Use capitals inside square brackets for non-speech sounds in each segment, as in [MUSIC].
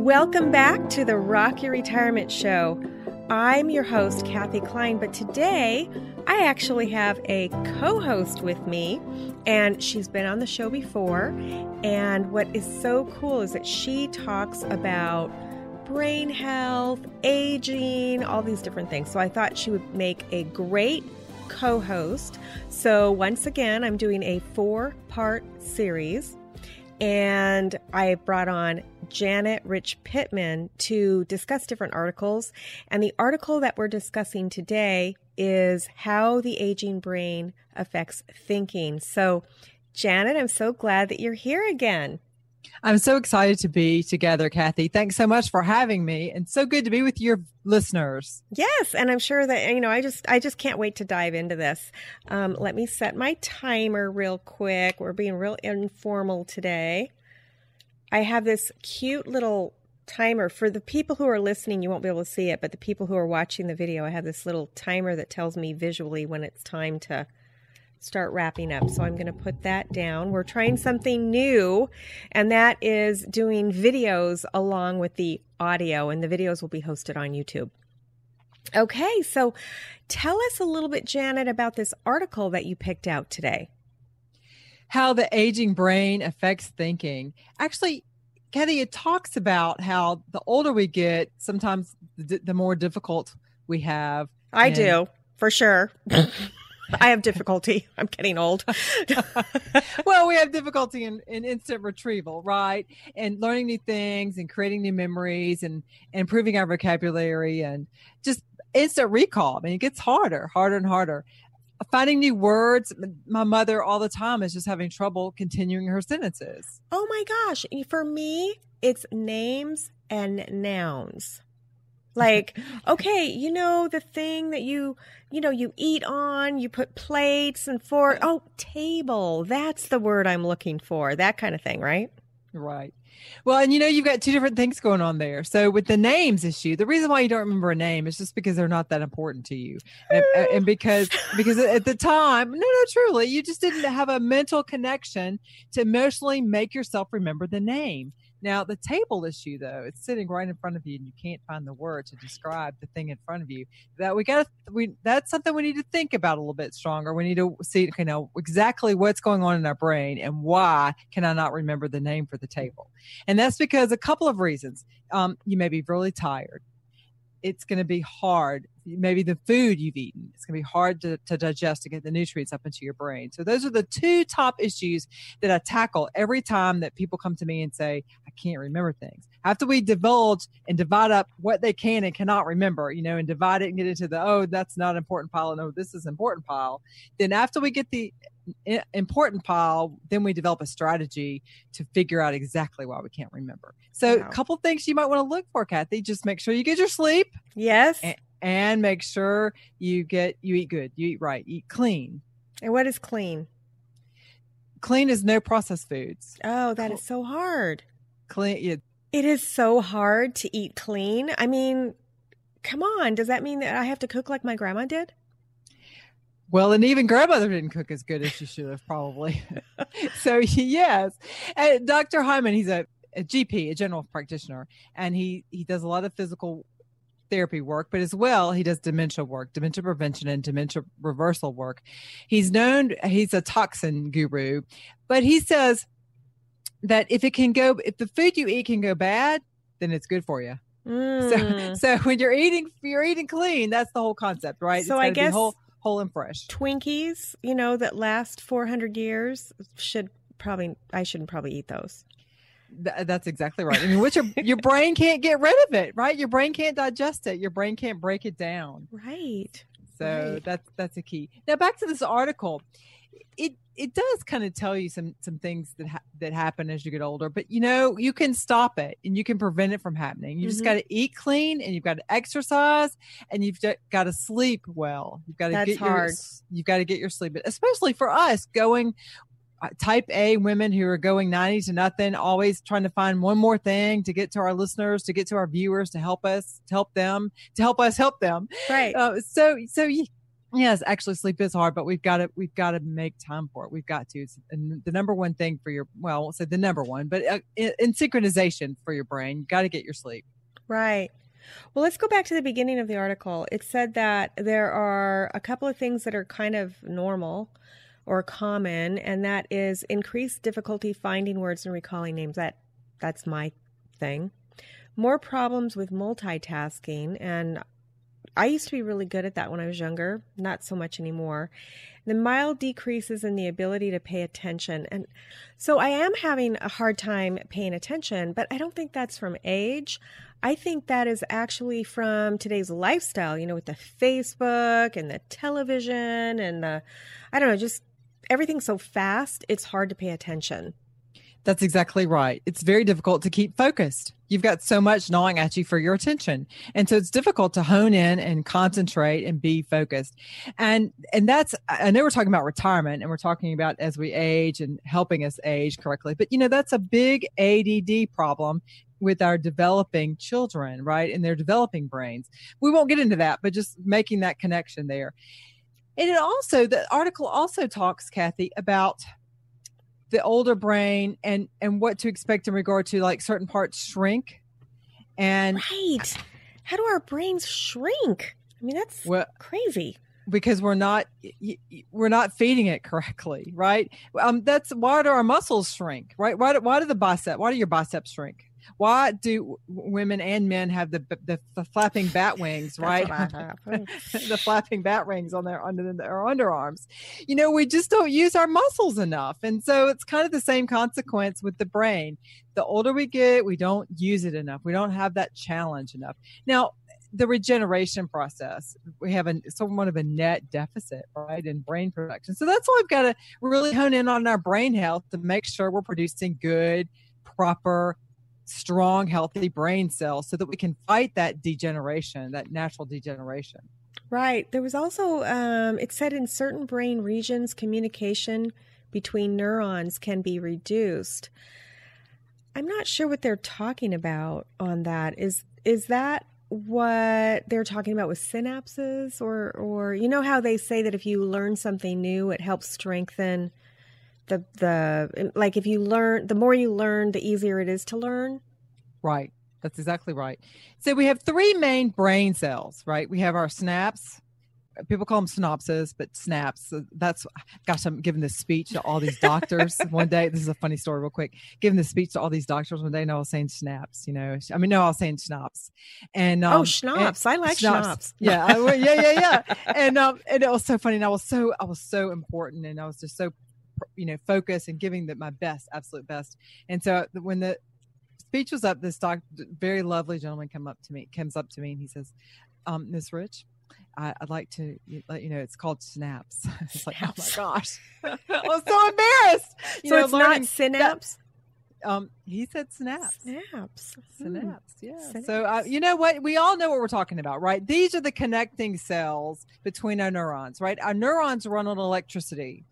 Welcome back to the Rock Your Retirement Show. I'm your host, Kathy Klein, but today I actually have a co host with me, and she's been on the show before. And what is so cool is that she talks about brain health, aging, all these different things. So I thought she would make a great co host. So once again, I'm doing a four part series and I brought on Janet Rich Pittman to discuss different articles. And the article that we're discussing today is how the aging brain affects thinking. So, Janet, I'm so glad that you're here again. I'm so excited to be together, Kathy. Thanks so much for having me and so good to be with your listeners. Yes, and I'm sure that you know I just I just can't wait to dive into this. Um, let me set my timer real quick. We're being real informal today. I have this cute little timer for the people who are listening you won't be able to see it but the people who are watching the video i have this little timer that tells me visually when it's time to start wrapping up. So I'm going to put that down. We're trying something new, and that is doing videos along with the audio, and the videos will be hosted on YouTube. Okay, so tell us a little bit, Janet, about this article that you picked out today. How the aging brain affects thinking. Actually, Kathy, it talks about how the older we get, sometimes the, the more difficult we have. I and- do, for sure. [LAUGHS] I have difficulty. I'm getting old. [LAUGHS] well, we have difficulty in, in instant retrieval, right? And learning new things and creating new memories and, and improving our vocabulary and just instant recall. I mean, it gets harder, harder and harder. Finding new words. My mother all the time is just having trouble continuing her sentences. Oh my gosh. For me, it's names and nouns like okay you know the thing that you you know you eat on you put plates and fork oh table. That's the word i'm looking for. That kind of thing right? Right. Well and you know you've got two different things going on there. So with the names issue the reason why you don't remember a name is just because they're not that important to you. And, and because because at the time no no truly you just didn't have a mental connection to emotionally make yourself remember the name now, the table issue, though, it's sitting right in front of you, and you can't find the word to describe the thing in front of you. That we got we that's something we need to think about a little bit stronger. We need to see, you know, exactly what's going on in our brain and why can I not remember the name for the table? And that's because a couple of reasons. Um, you may be really tired it's going to be hard. Maybe the food you've eaten, it's going to be hard to, to digest to get the nutrients up into your brain. So those are the two top issues that I tackle every time that people come to me and say, I can't remember things. After we divulge and divide up what they can and cannot remember, you know, and divide it and get into the, oh, that's not important pile. No, oh, this is important pile. Then after we get the important pile, then we develop a strategy to figure out exactly why we can't remember. So, wow. a couple things you might want to look for, Kathy. Just make sure you get your sleep. Yes. And, and make sure you get you eat good, you eat right, eat clean. And what is clean? clean is no processed foods. Oh, that is so hard. Clean. Yeah, It is so hard to eat clean. I mean, come on. Does that mean that I have to cook like my grandma did? Well, and even grandmother didn't cook as good as she should have, probably. [LAUGHS] so yes, uh, and Dr. Hyman, he's a, a GP, a general practitioner, and he he does a lot of physical therapy work, but as well he does dementia work, dementia prevention and dementia reversal work. He's known he's a toxin guru, but he says that if it can go, if the food you eat can go bad, then it's good for you. Mm. So, so when you're eating, you're eating clean. That's the whole concept, right? So I guess- whole, whole and fresh. Twinkies, you know, that last 400 years should probably, I shouldn't probably eat those. Th- that's exactly right. I mean, which your your [LAUGHS] brain can't get rid of it, right? Your brain can't digest it. Your brain can't break it down. Right. So Right. that's that's a key. Now back to this article. It it does kind of tell you some some things that ha- that happen as you get older, but you know you can stop it and you can prevent it from happening. You just Mhm. got to eat clean and you've got to exercise and you've got to sleep well. You've got to get your hard. s- you've got to get your sleep, especially for us going type A women who are going 90 to nothing, always trying to find one more thing to get to our listeners, to get to our viewers, to help us, to help them, to help us help them. Right. Uh, so so yes, actually sleep is hard, but we've got to we've got to make time for it. We've got to. It's and the number one thing for your well, I won't say the number one, but uh, in, in synchronization for your brain, you got to get your sleep. Right. Well, let's go back to the beginning of the article. It said that there are a couple of things that are kind of normal or common, and that is increased difficulty finding words and recalling names. That that's my thing. More problems with multitasking, and I used to be really good at that when I was younger. Not so much anymore. The mild decreases in the ability to pay attention, and so I am having a hard time paying attention. But I don't think that's from age. I think that is actually from today's lifestyle, you know, with the Facebook and the television and the, I don't know, just everything's so fast, it's hard to pay attention. That's exactly right. It's very difficult to keep focused. You've got so much gnawing at you for your attention. And so it's difficult to hone in and concentrate and be focused. And and that's I know we're talking about retirement and we're talking about as we age and helping us age correctly. But you know, that's a big ADD problem with our developing children, right? And their developing brains. We won't get into that, but just making that connection there. And it also the article also talks, Kathy, about the older brain and and what to expect in regard to like certain parts shrink and Right. How do our brains shrink? I mean, that's well crazy. because we're not we're not feeding it correctly right um that's why do our muscles shrink right why do, why do the bicep why do your biceps shrink why do women and men have the the, the flapping bat wings right That's what [LAUGHS] I have. the flapping bat rings on their under their underarms. You know, we just don't use our muscles enough. And so it's kind of the same consequence with the brain. The older we get, we don't use it enough. We don't have that challenge enough. Now, the regeneration process, we have a somewhat of a net deficit, right, in brain production. So that's why we've got to really hone in on our brain health to make sure we're producing good, proper, strong, healthy brain cells so that we can fight that degeneration, that natural degeneration. Right. There was also, um, it said in certain brain regions, communication between neurons can be reduced. I'm not sure what they're talking about on that. Is is that what they're talking about with synapses, or or you know how they say that if you learn something new, it helps strengthen the the like if you learn the more you learn, the easier it is to learn. Right. That's exactly right. So we have three main brain cells, right? We have our snaps. People call them synapses, but snaps. That's gosh, I'm giving this speech to all these doctors [LAUGHS] one day. This is a funny story, real quick. Giving this speech to all these doctors one day, and I was saying snaps. You know, I mean, no, I was saying schnapps. And um, oh, schnapps! I like schnapps. schnapps. [LAUGHS] Yeah, I, yeah, yeah, yeah. and um, and it was so funny. And I was so, I was so important, and I was just so, you know, focus and giving the, my best, absolute best. And so when the speech was up, this doc, very lovely gentleman come up to me, comes up to me, and he says, um, "Miss Rich." I, I'd like to let you know it's called snaps. [LAUGHS] It's like, oh my gosh, [LAUGHS] I was so embarrassed. You so know, it's not synapse. um, he said snaps. Snaps. Hmm. Synapse, yeah. So, uh, you know what? We all know what we're talking about, right? These are the connecting cells between our neurons, right? Our neurons run on electricity.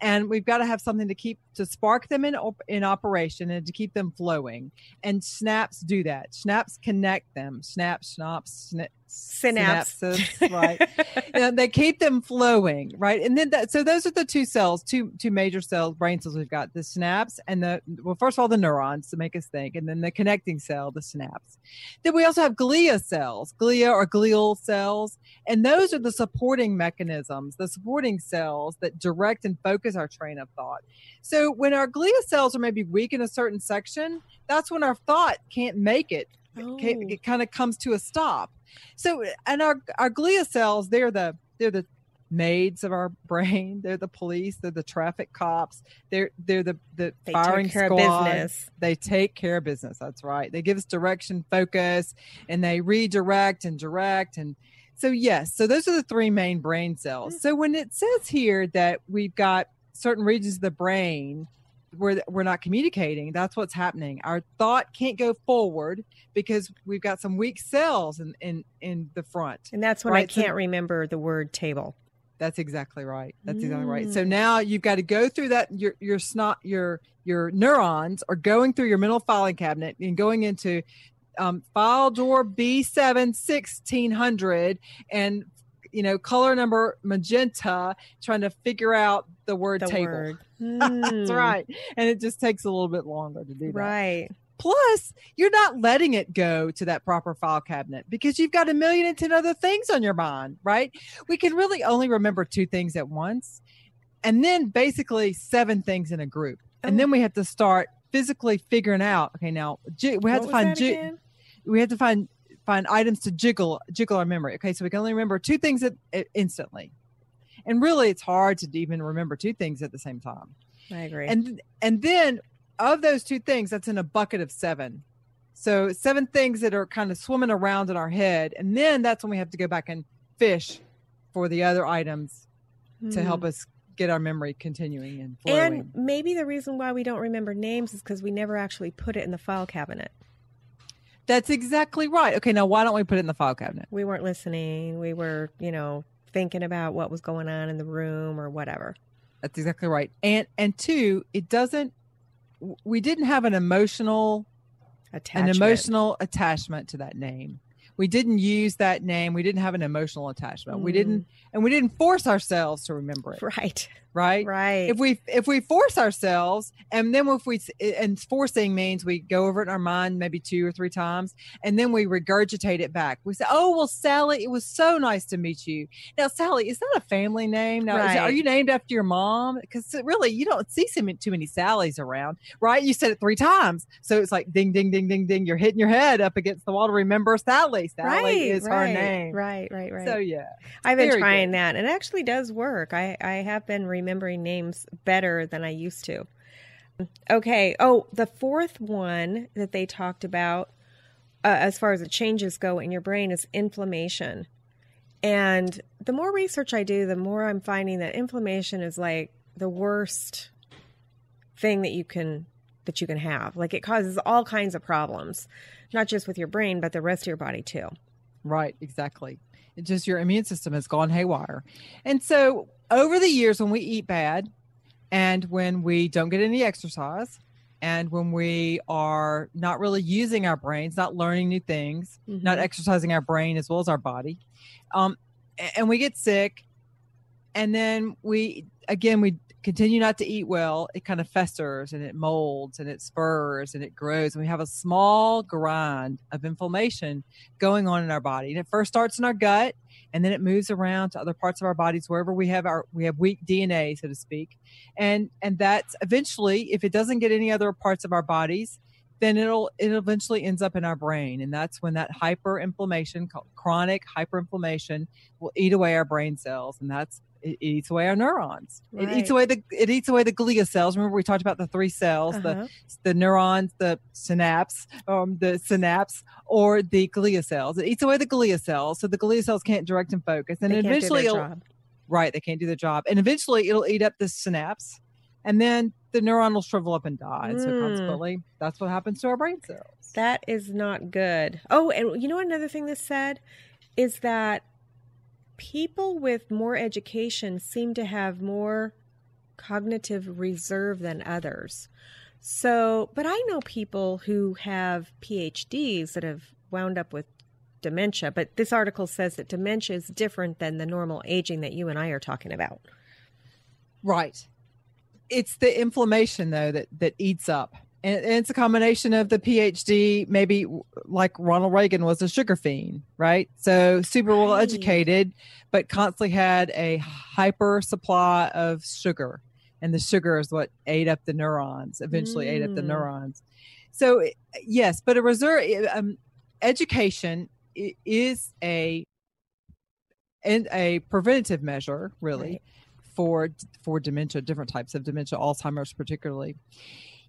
And we've got to have something to keep to spark them in in operation and to keep them flowing. And snaps do that. Snaps connect them. Snaps, snaps, sna- synapse. synapses, right? [LAUGHS] they keep them flowing, right? And then that, so those are the two cells, two two major cells, brain cells. We've got the synapse and the well, first of all, the neurons to make us think, and then the connecting cell, the synapse. Then we also have glia cells, glia or glial cells, and those are the supporting mechanisms, the supporting cells that direct and focus our train of thought. So when our glia cells are maybe weak in a certain section, that's when our thought can't make it. Oh. It, kind of comes to a stop. So, and our our glia cells, they're the they're the maids of our [LAUGHS] brain. They're the police. They're the traffic cops. They're they're the the they firing squad. They take care of business. That's right. They give us direction, focus, and they redirect and direct. And so yes, so those are the three main brain cells. Mm. So when it says here that we've got certain regions of the brain where we're not communicating that's what's happening our thought can't go forward because we've got some weak cells in in, in the front and that's when right? i can't so, remember the word table that's exactly right that's mm. exactly right so mm. now you've got to go through that your your snot your your neurons are going through your mental filing cabinet and going into um, file drawer B7 1600 and you know, color number magenta, trying to figure out the word the table. Word. [LAUGHS] That's hmm. right. And it just takes a little bit longer to do that. Right. Plus, you're not letting it go to that proper file cabinet because you've got a million and ten other things on your mind, right? We can really only remember two things at once, and then basically seven things in a group. Oh. And then we have to start physically figuring out. Okay, now we have to find. we have to find find items to jiggle jiggle our memory. Okay, so we can only remember two things at, at, instantly, and really, it's hard to even remember two things at the same time. I agree. And and then of those two things, that's in a bucket of seven. So seven things that are kind of swimming around in our head, and then that's when we have to go back and fish for the other items mm. to help hmm. us get our memory continuing and flowing. And maybe the reason why we don't remember names is because we never actually put it in the file cabinet. That's exactly right. Okay, now why don't we put it in the file cabinet? We weren't listening. We were, you know, thinking about what was going on in the room or whatever. That's exactly right. And and two, it doesn't we didn't have an emotional attachment. an emotional attachment to that name. We didn't use that name. We didn't have an emotional attachment. Mm. We didn't and we didn't force ourselves to remember it. Right right right if we if we force ourselves and then if we and forcing means we go over it in our mind maybe two or three times and then we regurgitate it back we say oh well sally it was so nice to meet you now sally is that a family name now right. it, are you named after your mom because really you don't see so many, too many sallys around right you said it three times so it's like ding ding ding ding ding you're hitting your head up against the wall to remember sally sally right, is right, her name right right right so yeah i've been trying good. that and it actually does work i i have been remembering names better than I used to. Okay. Oh, the fourth one that they talked about, uh, as far as the changes go in your brain, is inflammation. And the more research I do, the more I'm finding that inflammation is like the worst thing that you can that you can have. Like it causes all kinds of problems, not just with your brain, but the rest of your body too. Right, exactly. It's just your immune system has gone haywire. And so over the years when we eat bad and when we don't get any exercise and when we are not really using our brains, not learning new things, mm-hmm. not exercising our brain as well as our body, um, and we get sick, and then we again we continue not to eat well, it kind of festers and it molds and it spurs and it grows. And we have a small grind of inflammation going on in our body. And it first starts in our gut and then it moves around to other parts of our bodies wherever we have our we have weak DNA, so to speak. And and that's eventually, if it doesn't get any other parts of our bodies, then it'll it eventually ends up in our brain and that's when that hyperinflammation chronic hyperinflammation will eat away our brain cells and that's it eats away our neurons. Right. It eats away the it eats away the glia cells. Remember we talked about the three cells, uh-huh. the the neurons, the synapse, um, the synapse, or the glia cells. It eats away the glia cells, so the glia cells can't direct and focus, and they eventually, right, they can't do the job, and eventually it'll eat up the synapse, and then the neuron will shrivel up and die. Mm. So hmm. consequently, that's what happens to our brain cells. That is not good. Oh, and you know another thing this said is that people with more education seem to have more cognitive reserve than others. So, but I know people who have PhDs that have wound up with dementia, but this article says that dementia is different than the normal aging that you and I are talking about. Right. It's the inflammation though that that eats up. And, it's a combination of the PhD, maybe like Ronald Reagan was a sugar fiend, right? So super well educated, but constantly had a hyper supply of sugar. And the sugar is what ate up the neurons, eventually mm. ate up the mm. neurons. So, yes, but a reserve um, education is a and a preventative measure, really. Right for for dementia, different types of dementia, Alzheimer's particularly.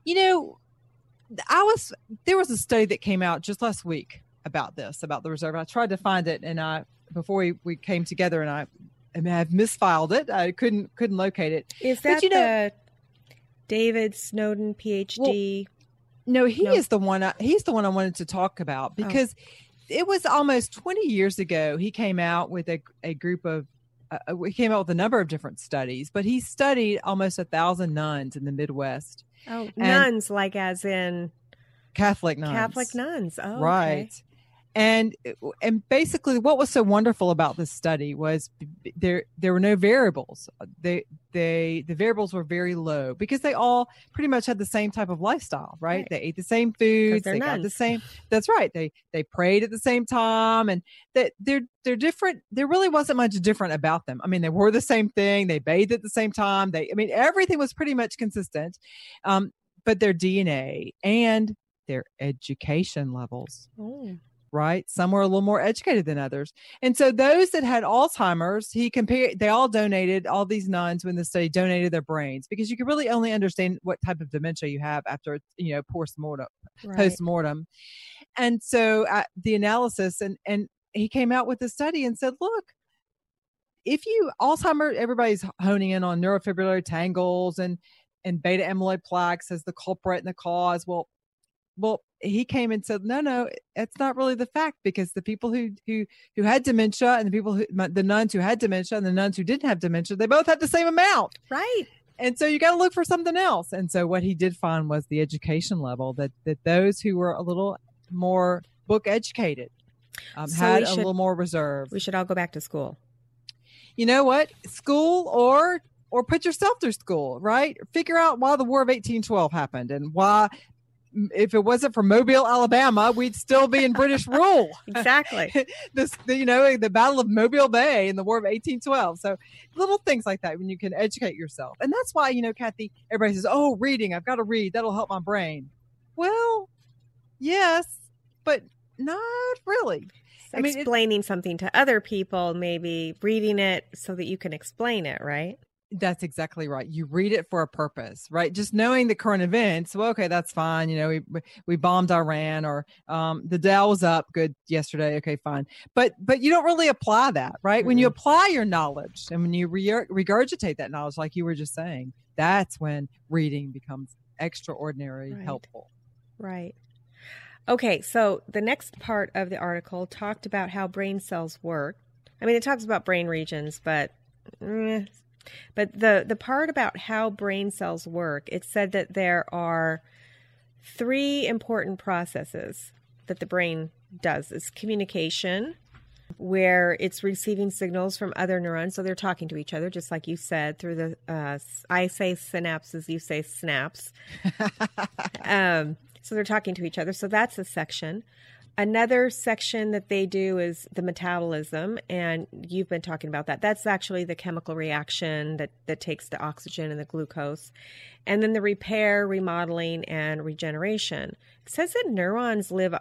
You know, I was there was a study that came out just last week about this, about the reserve. I tried to find it and I before we, we came together and I I mean, I've misfiled it. I couldn't couldn't locate it. Is that but, you know, the David Snowdon PhD? Well, no, he no. is the one. I, he's the one I wanted to talk about oh. because oh. it was almost 20 years ago. He came out with a, a group of uh, we came out with a number of different studies, but he studied almost a thousand nuns in the Midwest. Oh, and nuns, like as in Catholic nuns. Catholic nuns. Oh, right. Okay and and basically what was so wonderful about this study was there there were no variables. They they the variables were very low because they all pretty much had the same type of lifestyle right, right. they ate the same foods they nuns. got the same that's right. They they prayed at the same time and that they're they're different. There really wasn't much different about them. I mean they were the same thing they bathed at the same time they i mean everything was pretty much consistent um but their dna and their education levels oh right? Some were a little more educated than others. And so those that had Alzheimer's, he compared, they all donated, all these nuns when the study donated their brains because you can really only understand what type of dementia you have after, you know, post-mortem, right. post-mortem. And so uh, the analysis and, and he came out with a study and said, look, if you Alzheimer, everybody's honing in on neurofibrillary tangles and and beta amyloid plaques as the culprit and the cause. Well, well, he came and said, no, no, it's not really the fact because the people who who who had dementia and the people who the nuns who had dementia and the nuns who didn't have dementia, they both had the same amount. Right. And so you got to look for something else. And so what he did find was the education level that that those who were a little more book educated um, so had should, a little more reserve. We should all go back to school. You know what? School or or put yourself through school, right? Figure out why the War of 1812 happened and why if it wasn't for Mobile, Alabama, we'd still be in British rule. [LAUGHS] exactly. [LAUGHS] this, you know, the Battle of Mobile Bay in the War of 1812. So little things like that when you can educate yourself. And that's why, you know, Kathy, everybody says, oh, reading, I've got to read. That'll help my brain. Well, yes, but not really. I mean, explaining something to other people, maybe reading it so that you can explain it, right? That's exactly right. You read it for a purpose, right? Just knowing the current events. Well, okay, that's fine. You know, we we bombed Iran, or um, the Dow was up good yesterday. Okay, fine. But but you don't really apply that, right? Mm-hmm. When you apply your knowledge and when you re- regurgitate that knowledge, like you were just saying, that's when reading becomes extraordinary right. helpful. Right. Okay, so the next part of the article talked about how brain cells work. I mean, it talks about brain regions, but eh, but the, the part about how brain cells work, it said that there are three important processes that the brain does. It's communication, where it's receiving signals from other neurons. So they're talking to each other, just like you said, through the, uh, I say synapses, you say snaps. [LAUGHS] um, so they're talking to each other. So that's a section. Another section that they do is the metabolism, and you've been talking about that. That's actually the chemical reaction that, that takes the oxygen and the glucose. And then the repair, remodeling, and regeneration. It says that neurons live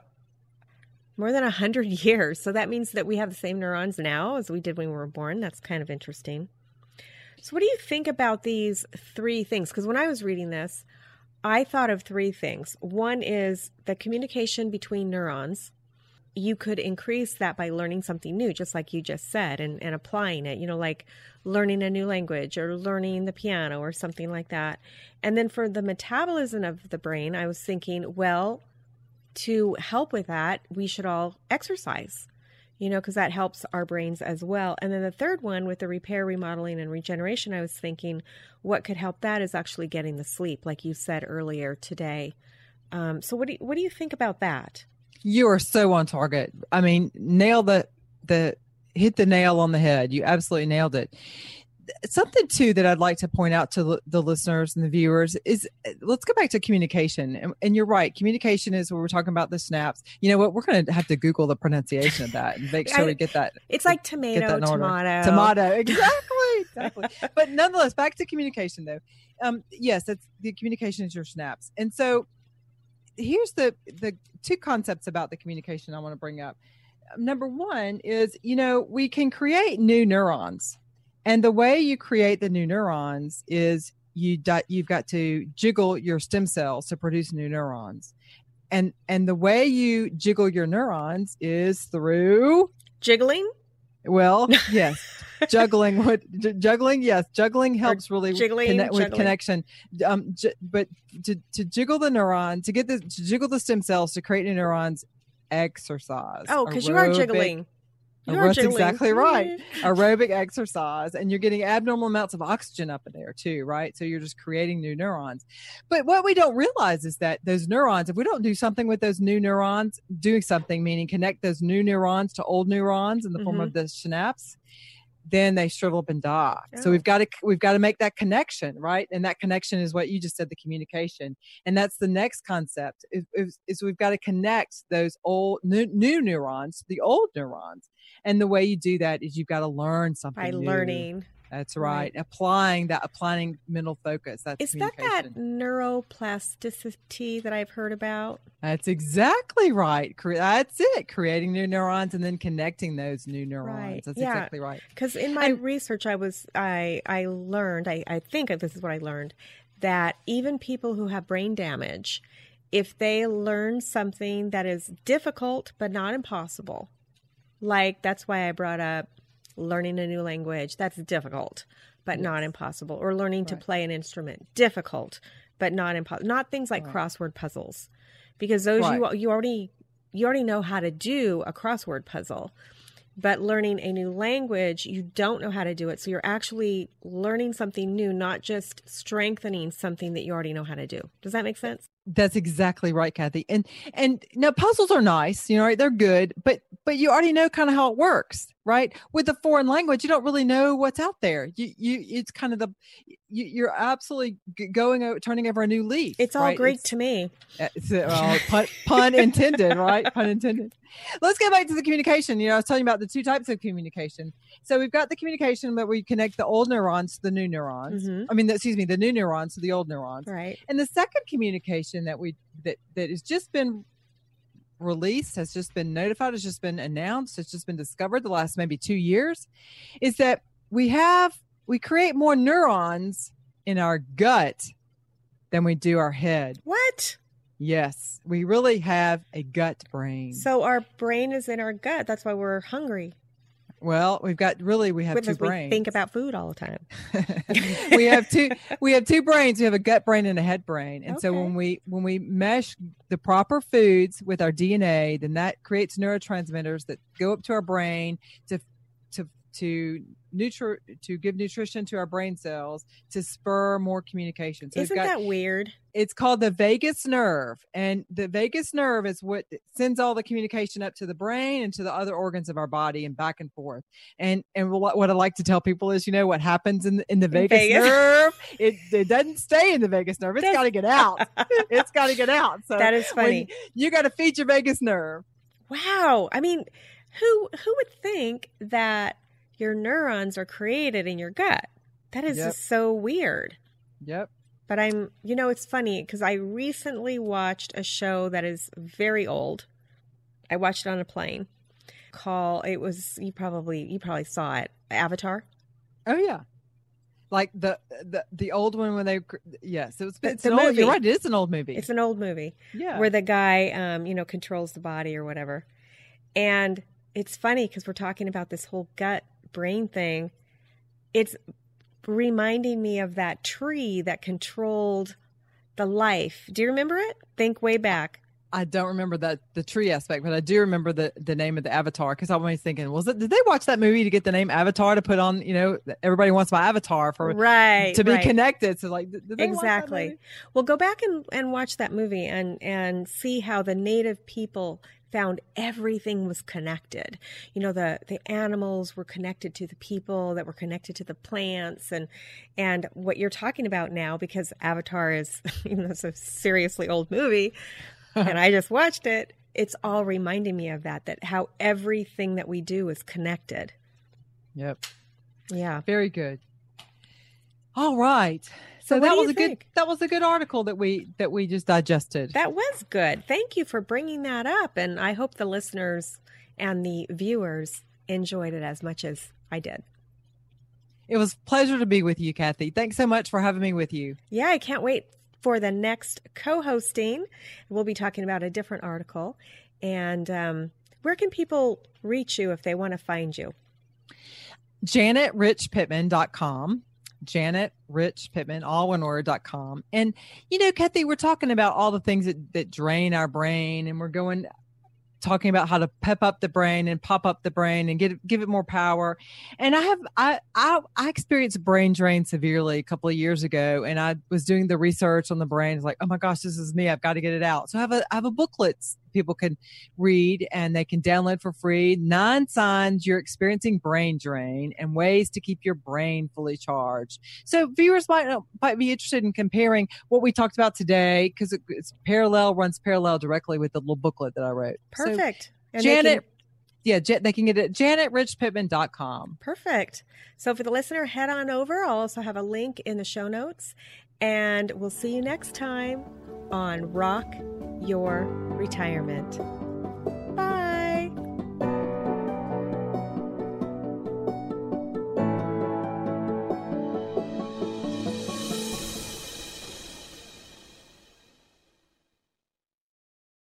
more than 100 [LAUGHS] years. So that means that we have the same neurons now as we did when we were born. That's kind of interesting. So, what do you think about these three things? Because when I was reading this, I thought of three things. One is the communication between neurons. You could increase that by learning something new, just like you just said, and, and applying it, you know, like learning a new language or learning the piano or something like that. And then for the metabolism of the brain, I was thinking, well, to help with that, we should all exercise you know, because that helps our brains as well. And then the third one with the repair, remodeling, and regeneration, I was thinking what could help that is actually getting the sleep, like you said earlier today. Um, so what do you, what do you think about that? You are so on target. I mean, nail the the hit the nail on the head. You absolutely nailed it something too that I'd like to point out to the listeners and the viewers is let's go back to communication. And, and, you're right, communication is when we're talking about the snaps. You know what? We're going to have to Google the pronunciation of that and make sure I, we get that. It's like tomato, tomato, tomato. Exactly, exactly. but nonetheless, back to communication though. Um, yes, that's the communication is your snaps, and so here's the the two concepts about the communication I want to bring up. Number one is you know we can create new neurons and the way you create the new neurons is you you've got to jiggle your stem cells to produce new neurons. And and the way you jiggle your neurons is through jiggling? Well, [LAUGHS] yes. juggling what juggling yes juggling helps really jiggling, connect, with connection um j- but to, to jiggle the neuron to get the to jiggle the stem cells to create new neurons exercise oh because you are jiggling you're That's exactly right. [LAUGHS] Aerobic exercise, and you're getting abnormal amounts of oxygen up in there too, right? So you're just creating new neurons. But what we don't realize is that those neurons, if we don't do something with those new neurons, doing something meaning connect those new neurons to old neurons in the mm-hmm. form of the synapse, then they shrivel up and die. So we've got to we've got to make that connection, right? And that connection is what you just said, the communication. And that's the next concept is, is, is we've got to connect those old new, new, neurons the old neurons. And the way you do that is you've got to learn something by new. learning. That's right. right. Applying that, applying mental focus. That's is that that neuroplasticity that I've heard about? That's exactly right. That's it. Creating new neurons and then connecting those new neurons. Right. That's yeah. exactly right. Because in my and, research, I was I I learned I I think this is what I learned that even people who have brain damage, if they learn something that is difficult but not impossible, like that's why I brought up learning a new language. That's difficult, but yes. not impossible. Or learning right. to play an instrument. Difficult, but not impossible. Not things like right. crossword puzzles. Because those right. you you already you already know how to do a crossword puzzle. But learning a new language, you don't know how to do it. So you're actually learning something new, not just strengthening something that you already know how to do. Does that make sense? That's exactly right, Kathy. And and now puzzles are nice, you know, right? They're good, but but you already know kind of how it works, right? With the foreign language, you don't really know what's out there. You you it's kind of the you, are absolutely going over, turning over a new leaf. It's all right? Greek it's, to me. Uh, it's, uh, pun, pun intended, right? Pun intended. Let's get back to the communication. You know, I was telling you about the two types of communication. So we've got the communication that we connect the old neurons to the new neurons. Mm-hmm. I mean, excuse me, the new neurons to the old neurons. Right. And the second communication that we that that has just been released, has just been notified, has just been announced, has just been discovered the last maybe two years, is that we have we create more neurons in our gut than we do our head. What? Yes, we really have a gut brain. So our brain is in our gut. That's why we're hungry. Well, we've got really we have Because two brains. We think about food all the time. [LAUGHS] we have two we have two brains. We have a gut brain and a head brain. And okay. so when we when we mesh the proper foods with our DNA, then that creates neurotransmitters that go up to our brain to to nutri- to give nutrition to our brain cells to spur more communication. So Isn't got, that weird? It's called the vagus nerve, and the vagus nerve is what sends all the communication up to the brain and to the other organs of our body and back and forth. And and what, what I like to tell people is, you know, what happens in the, in the Vegas, Vegas, nerve, it it doesn't stay in the vagus nerve. It's got to get out. [LAUGHS] it's got to get out. So that is funny. You got to feed your vagus nerve. Wow. I mean, who who would think that your neurons are created in your gut. That is yep. just so weird. Yep. But I'm, you know, it's funny because I recently watched a show that is very old. I watched it on a plane. Call it was you probably you probably saw it Avatar. Oh yeah, like the the the old one when they yes it was it's the, an old, you're right it is an old movie it's an old movie yeah where the guy um you know controls the body or whatever and it's funny because we're talking about this whole gut brain thing, it's reminding me of that tree that controlled the life. Do you remember it? Think way back. I don't remember that the tree aspect, but I do remember the the name of the avatar because I'm always thinking, was it? Did they watch that movie to get the name Avatar to put on? You know, everybody wants my avatar for right to be right. connected. So like, exactly. Well, go back and and watch that movie and and see how the native people found everything was connected. You know, the the animals were connected to the people that were connected to the plants and and what you're talking about now because Avatar is [LAUGHS] you know, it's a seriously old movie [LAUGHS] and I just watched it, it's all reminding me of that that how everything that we do is connected. Yep. Yeah. Very good. All right. So, So that was a good that was a good article that we that we just digested. That was good. Thank you for bringing that up. And I hope the listeners and the viewers enjoyed it as much as I did. it was a pleasure to be with you, Kathy. Thanks so much for having me with you. Yeah, I can't wait for the next co hosting. We'll be talking about a different article. And um, where can people reach you if they want to find you? JanetRichPittman.com. Janet Rich Pittman, all one com. And you know, Kathy, we're talking about all the things that, that drain our brain and we're going talking about how to pep up the brain and pop up the brain and get give it more power. And I have I I, I experienced brain drain severely a couple of years ago, and I was doing the research on the brain. It's like, oh my gosh, this is me. I've got to get it out. So I have a I have a booklet people can read and they can download for free. Nine signs you're experiencing brain drain and ways to keep your brain fully charged. So viewers might might be interested in comparing what we talked about today because it, it's parallel runs parallel directly with the little booklet that I wrote. Perfect. They Janet, can- yeah, they can get it at janetrichpittman.com. Perfect. So for the listener, head on over. I'll also have a link in the show notes. And we'll see you next time on Rock Your Retirement.